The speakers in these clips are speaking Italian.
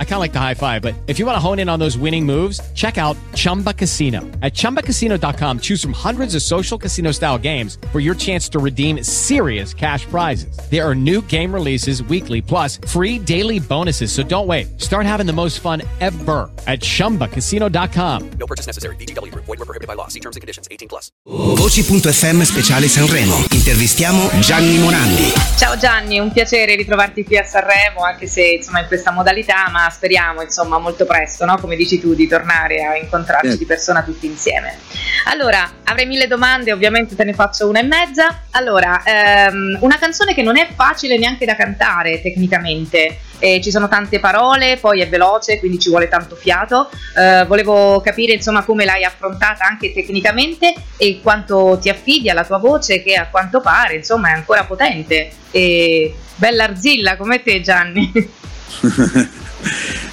I kind of like the high five, but if you want to hone in on those winning moves, check out Chumba Casino. At chumbacasino.com, choose from hundreds of social casino style games for your chance to redeem serious cash prizes. There are new game releases weekly, plus free daily bonuses. So don't wait. Start having the most fun ever at chumbacasino.com. No purchase necessary. BGW. Void were prohibited by law. See terms and conditions. 18 plus. Voci.fm speciale Sanremo. Intervistiamo Gianni Morandi. Ciao Gianni, un piacere ritrovarti qui a Sanremo, anche se insomma in questa modalità, ma speriamo insomma molto presto, no? come dici tu, di tornare a incontrarci Certo. di persona tutti insieme. Allora, avrei mille domande, ovviamente te ne faccio una e mezza. Allora, ehm, una canzone che non è facile neanche da cantare tecnicamente. Eh, ci sono tante parole, poi è veloce, quindi ci vuole tanto fiato. Eh, volevo capire insomma come l'hai affrontata anche tecnicamente e quanto ti affidi alla tua voce che a quanto pare insomma è ancora potente. E bella arzilla come te Gianni.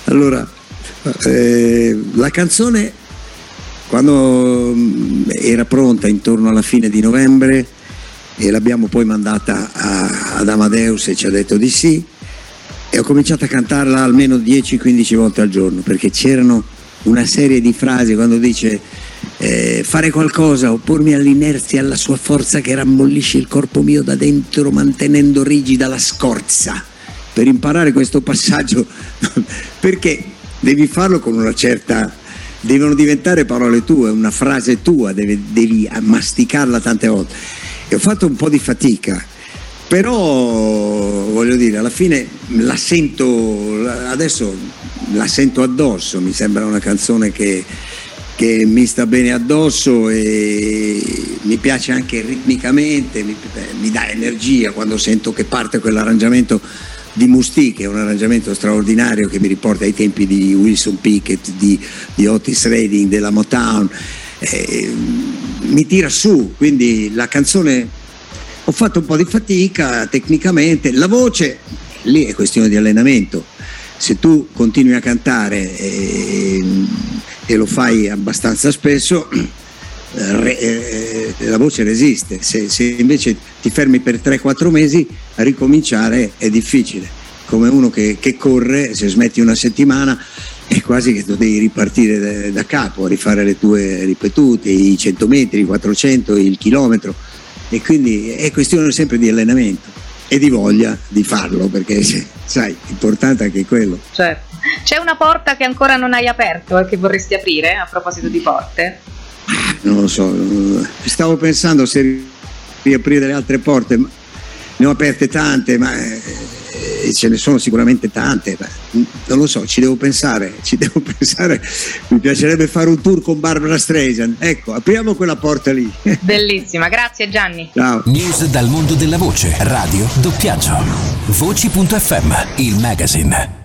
allora, eh, la canzone quando mm, era pronta intorno alla fine di novembre e l'abbiamo poi mandata a- ad Amadeus e ci ha detto di sì e ho cominciato a cantarla almeno 10-15 volte al giorno perché c'erano una serie di frasi quando dice eh, fare qualcosa, oppormi all'inerzia, alla sua forza che rammollisce il corpo mio da dentro mantenendo rigida la scorza. Per imparare questo passaggio, perché devi farlo con una certa... devono diventare parole tue, una frase tua, devi, devi masticarla tante volte. E ho fatto un po' di fatica, però voglio dire, alla fine la sento, adesso la sento addosso, mi sembra una canzone che, che mi sta bene addosso e mi piace anche ritmicamente, mi, mi dà energia quando sento che parte quell'arrangiamento di Musti, che è un arrangiamento straordinario che mi riporta ai tempi di Wilson Pickett, di, di Otis Redding, della Motown, eh, mi tira su, quindi la canzone ho fatto un po' di fatica tecnicamente, la voce lì è questione di allenamento, se tu continui a cantare e, e lo fai abbastanza spesso, eh, re- eh, la voce resiste, se, se invece ti fermi per 3-4 mesi ricominciare è difficile, come uno che, che corre, se smetti una settimana è quasi che tu devi ripartire da, da capo, rifare le tue ripetute, i 100 metri, i 400, il chilometro e quindi è questione sempre di allenamento e di voglia di farlo perché sai, l'importante è anche quello. Certo. C'è una porta che ancora non hai aperto e che vorresti aprire a proposito di porte? Non lo so, stavo pensando se riaprire le altre porte, ma ne ho aperte tante, ma eh, ce ne sono sicuramente tante, ma non lo so, ci devo pensare, ci devo pensare, mi piacerebbe fare un tour con Barbara Streisand, ecco, apriamo quella porta lì. Bellissima, grazie Gianni. Ciao. News dal mondo della voce. Radio, doppiaggio. Voci.fm, il magazine.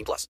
18 plus.